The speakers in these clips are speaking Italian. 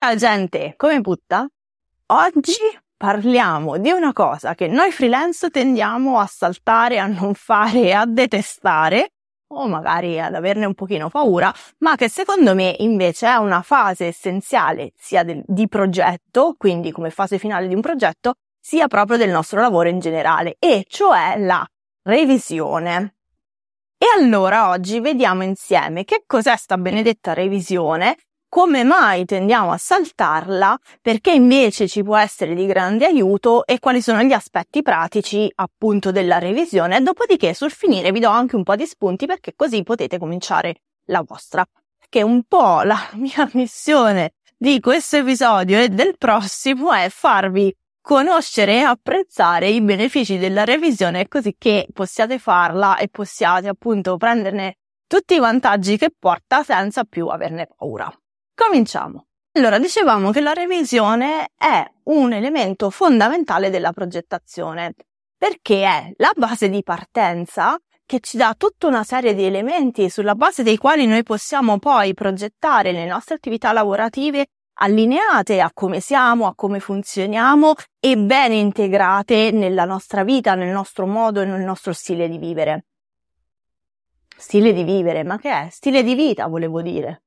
Ciao gente, come butta? Oggi parliamo di una cosa che noi freelance tendiamo a saltare, a non fare a detestare, o magari ad averne un pochino paura, ma che secondo me invece è una fase essenziale sia del, di progetto, quindi come fase finale di un progetto, sia proprio del nostro lavoro in generale, e cioè la revisione. E allora oggi vediamo insieme che cos'è sta benedetta revisione come mai tendiamo a saltarla, perché invece ci può essere di grande aiuto e quali sono gli aspetti pratici appunto della revisione. Dopodiché sul finire vi do anche un po' di spunti perché così potete cominciare la vostra. Che un po' la mia missione di questo episodio e del prossimo è farvi conoscere e apprezzare i benefici della revisione così che possiate farla e possiate appunto prenderne tutti i vantaggi che porta senza più averne paura. Cominciamo. Allora, dicevamo che la revisione è un elemento fondamentale della progettazione perché è la base di partenza che ci dà tutta una serie di elementi sulla base dei quali noi possiamo poi progettare le nostre attività lavorative allineate a come siamo, a come funzioniamo e ben integrate nella nostra vita, nel nostro modo e nel nostro stile di vivere. Stile di vivere, ma che è? Stile di vita, volevo dire.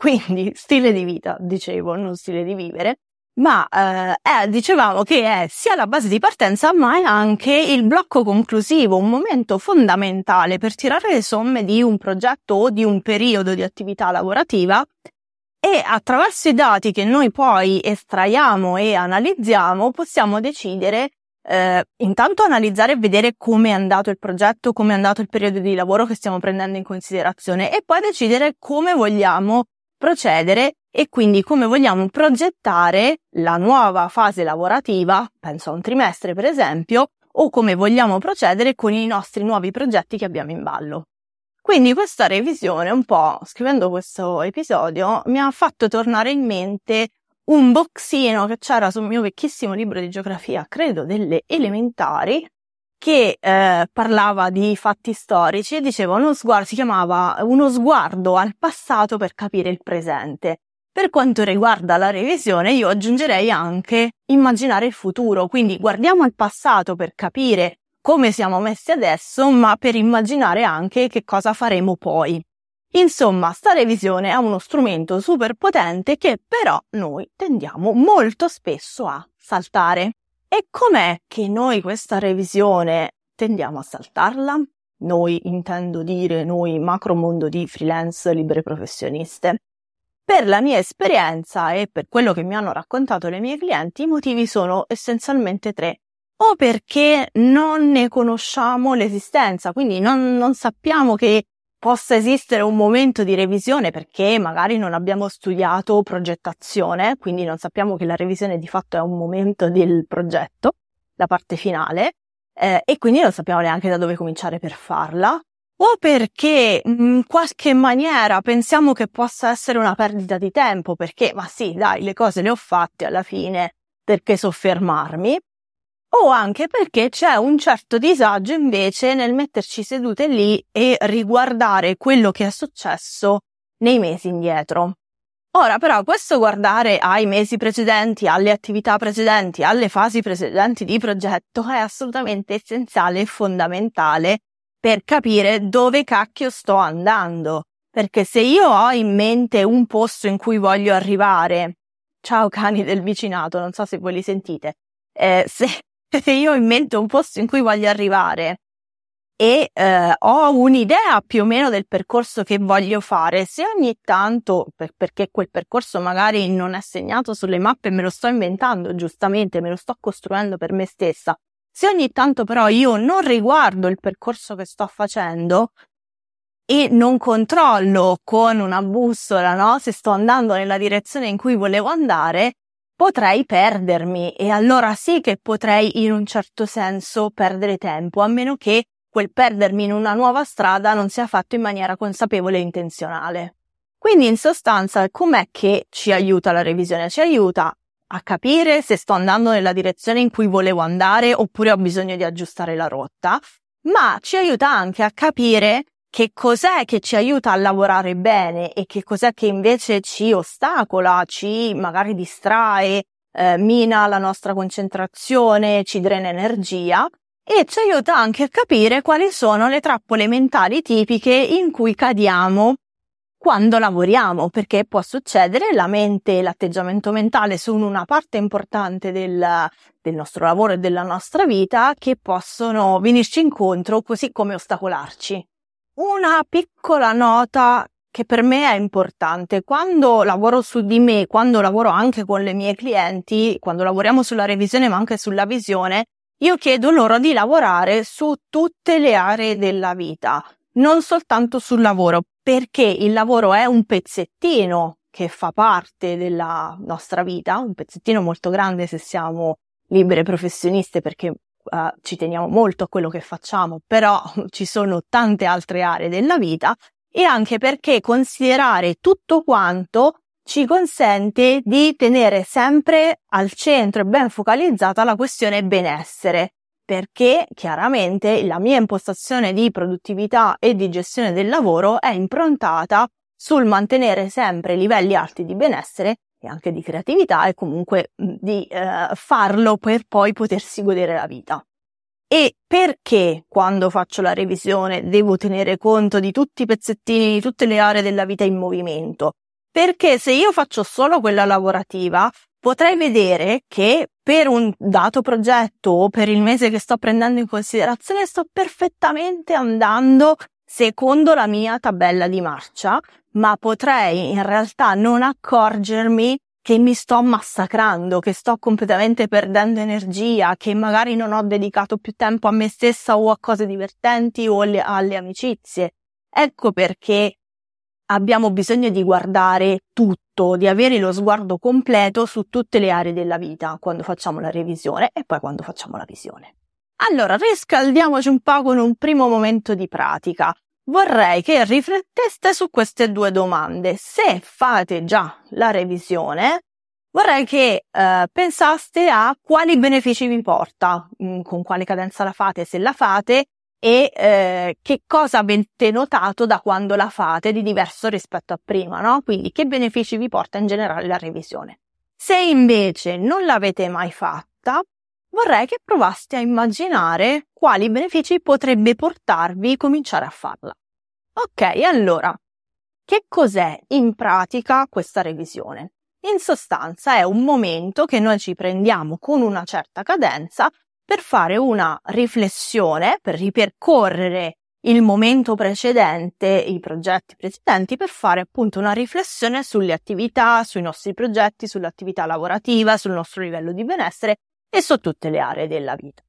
Quindi stile di vita, dicevo, non stile di vivere, ma eh, è, dicevamo che è sia la base di partenza ma è anche il blocco conclusivo, un momento fondamentale per tirare le somme di un progetto o di un periodo di attività lavorativa e attraverso i dati che noi poi estraiamo e analizziamo possiamo decidere eh, intanto analizzare e vedere come è andato il progetto, come è andato il periodo di lavoro che stiamo prendendo in considerazione e poi decidere come vogliamo procedere e quindi come vogliamo progettare la nuova fase lavorativa, penso a un trimestre per esempio, o come vogliamo procedere con i nostri nuovi progetti che abbiamo in ballo. Quindi questa revisione, un po' scrivendo questo episodio, mi ha fatto tornare in mente un boxino che c'era sul mio vecchissimo libro di geografia, credo delle elementari, che eh, parlava di fatti storici e diceva uno sguardo, si chiamava uno sguardo al passato per capire il presente. Per quanto riguarda la revisione, io aggiungerei anche immaginare il futuro, quindi guardiamo al passato per capire come siamo messi adesso, ma per immaginare anche che cosa faremo poi. Insomma, sta revisione è uno strumento super potente che però noi tendiamo molto spesso a saltare. E com'è che noi questa revisione tendiamo a saltarla? Noi intendo dire noi macro mondo di freelance libere professioniste. Per la mia esperienza e per quello che mi hanno raccontato le mie clienti, i motivi sono essenzialmente tre. O perché non ne conosciamo l'esistenza, quindi non, non sappiamo che possa esistere un momento di revisione perché magari non abbiamo studiato progettazione, quindi non sappiamo che la revisione di fatto è un momento del progetto, la parte finale, eh, e quindi non sappiamo neanche da dove cominciare per farla, o perché in qualche maniera pensiamo che possa essere una perdita di tempo, perché ma sì, dai, le cose le ho fatte alla fine, perché soffermarmi? O anche perché c'è un certo disagio invece nel metterci sedute lì e riguardare quello che è successo nei mesi indietro. Ora però questo guardare ai mesi precedenti, alle attività precedenti, alle fasi precedenti di progetto è assolutamente essenziale e fondamentale per capire dove cacchio sto andando. Perché se io ho in mente un posto in cui voglio arrivare, ciao cani del vicinato, non so se voi li sentite, eh, se, io ho in mente un posto in cui voglio arrivare e eh, ho un'idea più o meno del percorso che voglio fare, se ogni tanto, per, perché quel percorso magari non è segnato sulle mappe, me lo sto inventando giustamente, me lo sto costruendo per me stessa, se ogni tanto però io non riguardo il percorso che sto facendo e non controllo con una bussola, no, se sto andando nella direzione in cui volevo andare, potrei perdermi e allora sì che potrei in un certo senso perdere tempo, a meno che quel perdermi in una nuova strada non sia fatto in maniera consapevole e intenzionale. Quindi in sostanza com'è che ci aiuta la revisione? Ci aiuta a capire se sto andando nella direzione in cui volevo andare oppure ho bisogno di aggiustare la rotta, ma ci aiuta anche a capire che cos'è che ci aiuta a lavorare bene e che cos'è che invece ci ostacola, ci magari distrae, eh, mina la nostra concentrazione, ci drena energia e ci aiuta anche a capire quali sono le trappole mentali tipiche in cui cadiamo quando lavoriamo, perché può succedere la mente e l'atteggiamento mentale sono una parte importante del, del nostro lavoro e della nostra vita che possono venirci incontro così come ostacolarci. Una piccola nota che per me è importante. Quando lavoro su di me, quando lavoro anche con le mie clienti, quando lavoriamo sulla revisione ma anche sulla visione, io chiedo loro di lavorare su tutte le aree della vita, non soltanto sul lavoro, perché il lavoro è un pezzettino che fa parte della nostra vita, un pezzettino molto grande se siamo libere professioniste perché uh, ci teniamo molto a quello che facciamo, però ci sono tante altre aree della vita e anche perché considerare tutto quanto ci consente di tenere sempre al centro e ben focalizzata la questione benessere, perché chiaramente la mia impostazione di produttività e di gestione del lavoro è improntata sul mantenere sempre livelli alti di benessere e anche di creatività e comunque di eh, farlo per poi potersi godere la vita. E perché quando faccio la revisione devo tenere conto di tutti i pezzettini, di tutte le aree della vita in movimento? Perché se io faccio solo quella lavorativa, potrei vedere che per un dato progetto o per il mese che sto prendendo in considerazione sto perfettamente andando secondo la mia tabella di marcia, ma potrei in realtà non accorgermi che mi sto massacrando, che sto completamente perdendo energia, che magari non ho dedicato più tempo a me stessa o a cose divertenti o alle, alle amicizie. Ecco perché abbiamo bisogno di guardare tutto, di avere lo sguardo completo su tutte le aree della vita quando facciamo la revisione e poi quando facciamo la visione. Allora, riscaldiamoci un po' con un primo momento di pratica. Vorrei che rifletteste su queste due domande. Se fate già la revisione, vorrei che eh, pensaste a quali benefici vi porta, mh, mm, con quale cadenza la fate, se la fate e eh, che cosa avete notato da quando la fate di diverso rispetto a prima, no? Quindi che benefici vi porta in generale la revisione. Se invece non l'avete mai fatta, vorrei che provaste a immaginare quali benefici potrebbe portarvi cominciare a farla. Ok, allora, che cos'è in pratica questa revisione? In sostanza è un momento che noi ci prendiamo con una certa cadenza per fare una riflessione, per ripercorrere il momento precedente, i progetti precedenti, per fare appunto una riflessione sulle attività, sui nostri progetti, sull'attività lavorativa, sul nostro livello di benessere e su tutte le aree della vita.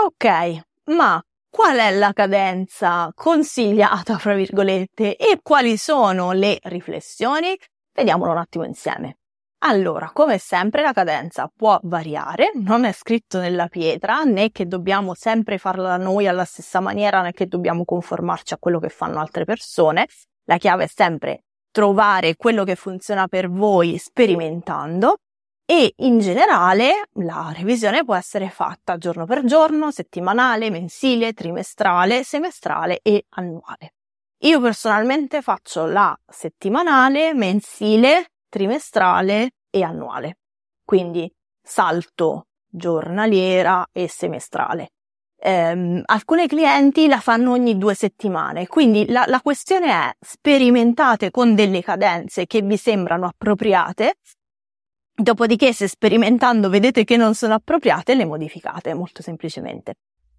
Ok, ma qual è la cadenza consigliata, fra virgolette, e quali sono le riflessioni? Vediamolo un attimo insieme. Allora, come sempre la cadenza può variare, non è scritto nella pietra, né che dobbiamo sempre farla noi alla stessa maniera, né che dobbiamo conformarci a quello che fanno altre persone. La chiave è sempre trovare quello che funziona per voi sperimentando e in generale la revisione può essere fatta giorno per giorno, settimanale, mensile, trimestrale, semestrale e annuale. Io personalmente faccio la settimanale, mensile, trimestrale e annuale. Quindi salto giornaliera e semestrale. Um, alcune clienti la fanno ogni due settimane, quindi la, la questione è sperimentate con delle cadenze che vi sembrano appropriate, dopodiché se sperimentando vedete che non sono appropriate le modificate molto semplicemente.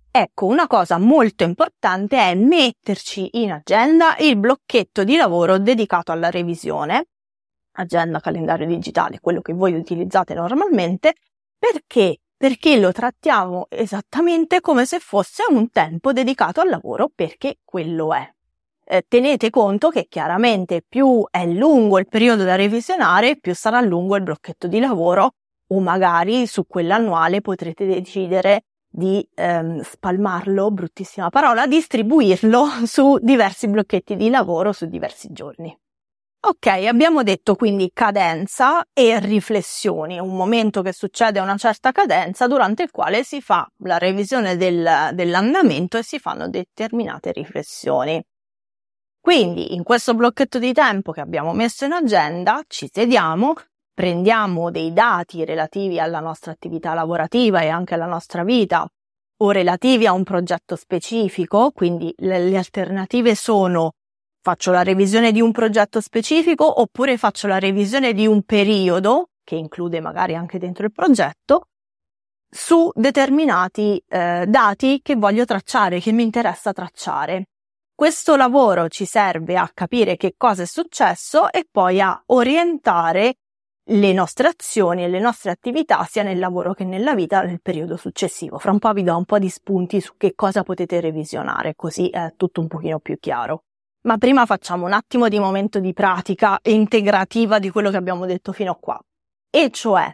Ecco, una cosa molto importante è metterci in agenda il blocchetto di lavoro dedicato alla revisione agenda, calendario digitale, quello che voi utilizzate normalmente, perché? Perché lo trattiamo esattamente come se fosse un tempo dedicato al lavoro, perché quello è. Eh, tenete conto che chiaramente più è lungo il periodo da revisionare, più sarà lungo il blocchetto di lavoro o magari su quell'annuale potrete decidere di ehm, spalmarlo, bruttissima parola, distribuirlo su diversi blocchetti di lavoro su diversi giorni. Ok, abbiamo detto quindi cadenza e riflessioni, un momento che succede a una certa cadenza durante il quale si fa la revisione del, dell'andamento e si fanno determinate riflessioni. Quindi in questo blocchetto di tempo che abbiamo messo in agenda ci sediamo, prendiamo dei dati relativi alla nostra attività lavorativa e anche alla nostra vita o relativi a un progetto specifico, quindi le, le alternative sono faccio la revisione di un progetto specifico oppure faccio la revisione di un periodo che include magari anche dentro il progetto su determinati eh, dati che voglio tracciare, che mi interessa tracciare. Questo lavoro ci serve a capire che cosa è successo e poi a orientare le nostre azioni e le nostre attività sia nel lavoro che nella vita nel periodo successivo. Fra un po' vi do un po' di spunti su che cosa potete revisionare, così è tutto un pochino più chiaro. Ma prima facciamo un attimo di momento di pratica integrativa di quello che abbiamo detto fino a qua. E cioè,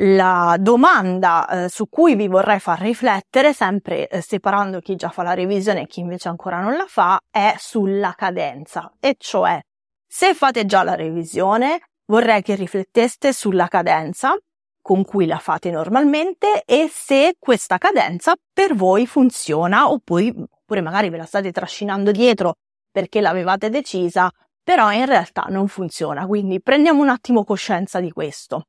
la domanda eh, su cui vi vorrei far riflettere, sempre eh, separando chi già fa la revisione e chi invece ancora non la fa, è sulla cadenza. E cioè, se fate già la revisione, vorrei che rifletteste sulla cadenza con cui la fate normalmente e se questa cadenza per voi funziona oppure, oppure magari ve la state trascinando dietro perché l'avevate decisa, però in realtà non funziona. Quindi prendiamo un attimo coscienza di questo.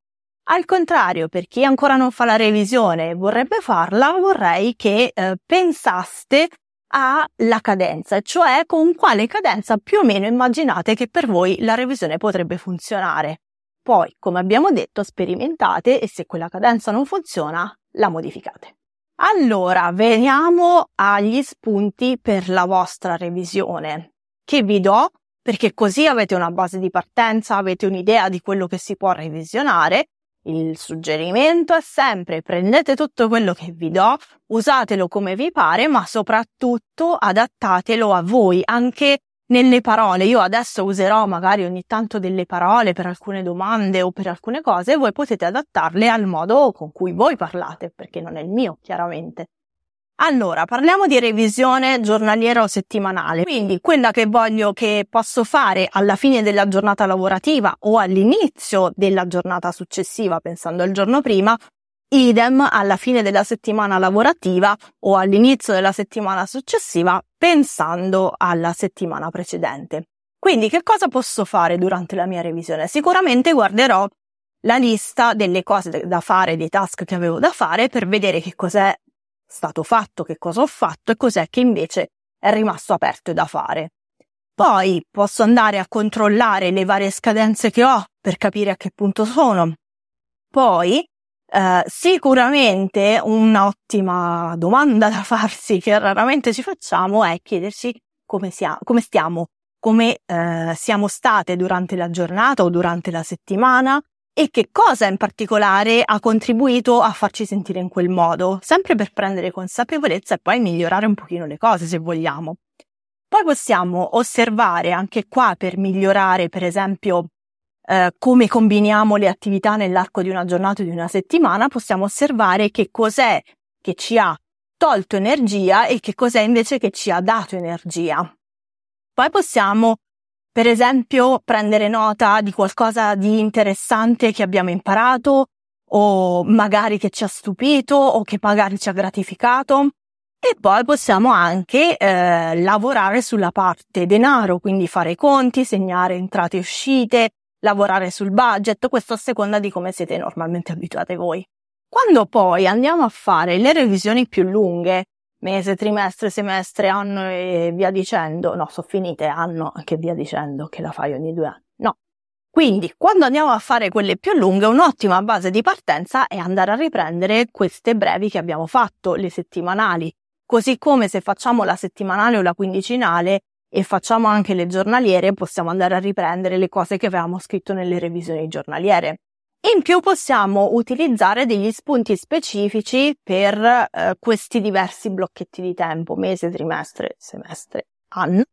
Al contrario, per chi ancora non fa la revisione e vorrebbe farla, vorrei che eh, pensaste alla cadenza, cioè con quale cadenza più o meno immaginate che per voi la revisione potrebbe funzionare. Poi, come abbiamo detto, sperimentate e se quella cadenza non funziona, la modificate. Allora, veniamo agli spunti per la vostra revisione, che vi do perché così avete una base di partenza, avete un'idea di quello che si può revisionare il suggerimento è sempre prendete tutto quello che vi do, usatelo come vi pare, ma soprattutto adattatelo a voi, anche nelle parole. Io adesso userò magari ogni tanto delle parole per alcune domande o per alcune cose, voi potete adattarle al modo con cui voi parlate, perché non è il mio, chiaramente. Allora, parliamo di revisione giornaliera o settimanale. Quindi quella che voglio che posso fare alla fine della giornata lavorativa o all'inizio della giornata successiva, pensando al giorno prima, idem alla fine della settimana lavorativa o all'inizio della settimana successiva, pensando alla settimana precedente. Quindi che cosa posso fare durante la mia revisione? Sicuramente guarderò la lista delle cose da fare, dei task che avevo da fare per vedere che cos'è stato fatto, che cosa ho fatto e cos'è che invece è rimasto aperto da fare. Poi posso andare a controllare le varie scadenze che ho per capire a che punto sono. Poi eh, sicuramente un'ottima domanda da farsi che raramente ci facciamo è chiedersi come, sia, come stiamo, come eh, siamo state durante la giornata o durante la settimana, e che cosa in particolare ha contribuito a farci sentire in quel modo, sempre per prendere consapevolezza e poi migliorare un pochino le cose se vogliamo. Poi possiamo osservare anche qua per migliorare, per esempio, eh, come combiniamo le attività nell'arco di una giornata o di una settimana, possiamo osservare che cos'è che ci ha tolto energia e che cos'è invece che ci ha dato energia. Poi possiamo per esempio, prendere nota di qualcosa di interessante che abbiamo imparato o magari che ci ha stupito o che magari ci ha gratificato. E poi possiamo anche eh, lavorare sulla parte denaro, quindi fare i conti, segnare entrate e uscite, lavorare sul budget, questo a seconda di come siete normalmente abituate voi. Quando poi andiamo a fare le revisioni più lunghe, mese, trimestre, semestre, anno e via dicendo. No, sono finite anno che via dicendo che la fai ogni due anni. No. Quindi, quando andiamo a fare quelle più lunghe, un'ottima base di partenza è andare a riprendere queste brevi che abbiamo fatto, le settimanali. Così come se facciamo la settimanale o la quindicinale e facciamo anche le giornaliere, possiamo andare a riprendere le cose che avevamo scritto nelle revisioni giornaliere. In più possiamo utilizzare degli spunti specifici per eh, questi diversi blocchetti di tempo, mese, trimestre, semestre, anno.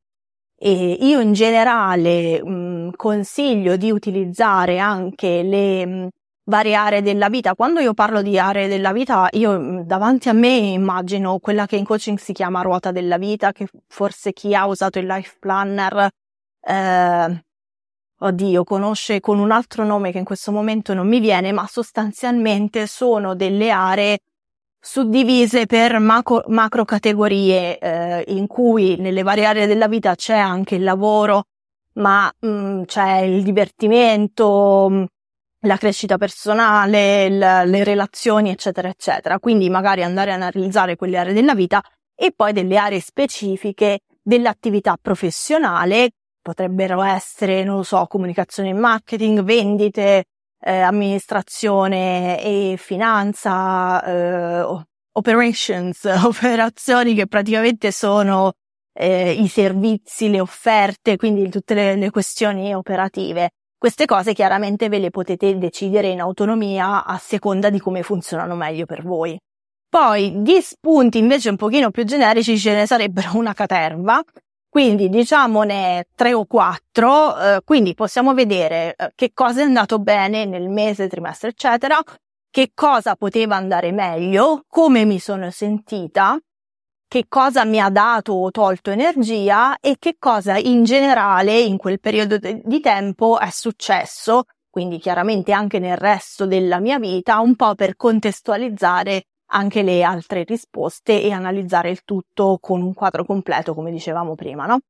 E io in generale mh, mm, consiglio di utilizzare anche le mh, mm, varie aree della vita. Quando io parlo di aree della vita, io mh, mm, davanti a me immagino quella che in coaching si chiama ruota della vita, che forse chi ha usato il life planner eh, oddio, conosce con un altro nome che in questo momento non mi viene, ma sostanzialmente sono delle aree suddivise per macro, macro categorie eh, in cui nelle varie aree della vita c'è anche il lavoro, ma mh, mm, c'è il divertimento, mh, mm, la crescita personale, l- le relazioni, eccetera, eccetera. Quindi magari andare a analizzare quelle aree della vita e poi delle aree specifiche dell'attività professionale, potrebbero essere, non lo so, comunicazione e marketing, vendite, eh, amministrazione e finanza, eh, operations, operazioni che praticamente sono eh, i servizi, le offerte, quindi tutte le, le questioni operative. Queste cose chiaramente ve le potete decidere in autonomia a seconda di come funzionano meglio per voi. Poi di spunti invece un pochino più generici ce ne sarebbero una caterva, quindi diciamone tre o quattro, eh, quindi possiamo vedere eh, che cosa è andato bene nel mese, trimestre, eccetera, che cosa poteva andare meglio, come mi sono sentita, che cosa mi ha dato o tolto energia e che cosa in generale in quel periodo de- di tempo è successo, quindi chiaramente anche nel resto della mia vita, un po' per contestualizzare anche le altre risposte e analizzare il tutto con un quadro completo, come dicevamo prima, no?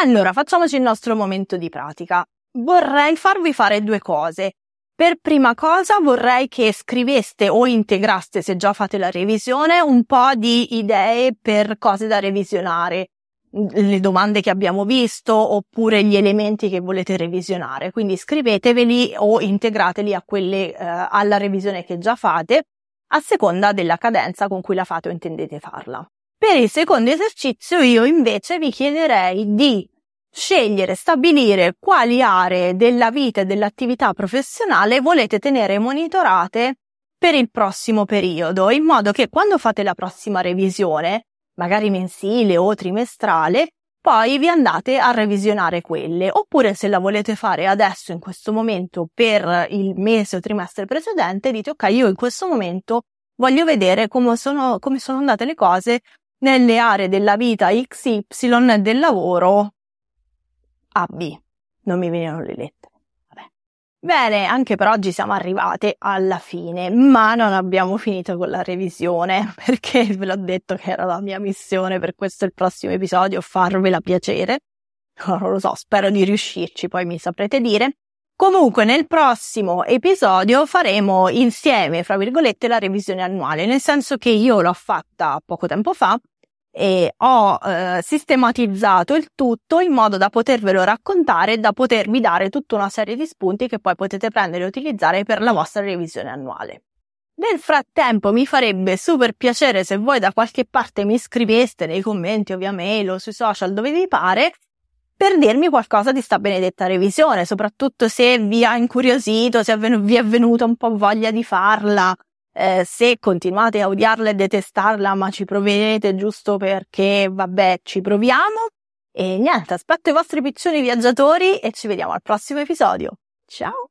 Allora, facciamoci il nostro momento di pratica. Vorrei farvi fare due cose. Per prima cosa vorrei che scriveste o integraste, se già fate la revisione, un po' di idee per cose da revisionare, le domande che abbiamo visto oppure gli elementi che volete revisionare. Quindi scriveteveli o integrateli a quelle, eh, alla revisione che già fate a seconda della cadenza con cui la fate o intendete farla. Per il secondo esercizio io invece vi chiederei di scegliere, stabilire quali aree della vita e dell'attività professionale volete tenere monitorate per il prossimo periodo, in modo che quando fate la prossima revisione, magari mensile o trimestrale, poi vi andate a revisionare quelle, oppure se la volete fare adesso in questo momento per il mese o trimestre precedente, dite ok, io in questo momento voglio vedere come sono, come sono andate le cose nelle aree della vita XY del lavoro AB. Non mi venivano le lettere. Bene, anche per oggi siamo arrivate alla fine, ma non abbiamo finito con la revisione, perché ve l'ho detto che era la mia missione per questo il prossimo episodio, farvela piacere. Non lo so, spero di riuscirci, poi mi saprete dire. Comunque nel prossimo episodio faremo insieme, fra virgolette, la revisione annuale, nel senso che io l'ho fatta poco tempo fa e ho eh, sistematizzato il tutto in modo da potervelo raccontare e da potervi dare tutta una serie di spunti che poi potete prendere e utilizzare per la vostra revisione annuale. Nel frattempo mi farebbe super piacere se voi da qualche parte mi scriveste nei commenti o via mail o sui social dove vi pare per dirmi qualcosa di sta benedetta revisione, soprattutto se vi ha incuriosito, se vi è venuta un po' voglia di farla, eh, se continuate a odiarla e detestarla, ma ci proverete giusto perché, vabbè, ci proviamo. E niente, aspetto i vostri piccioni viaggiatori e ci vediamo al prossimo episodio. Ciao!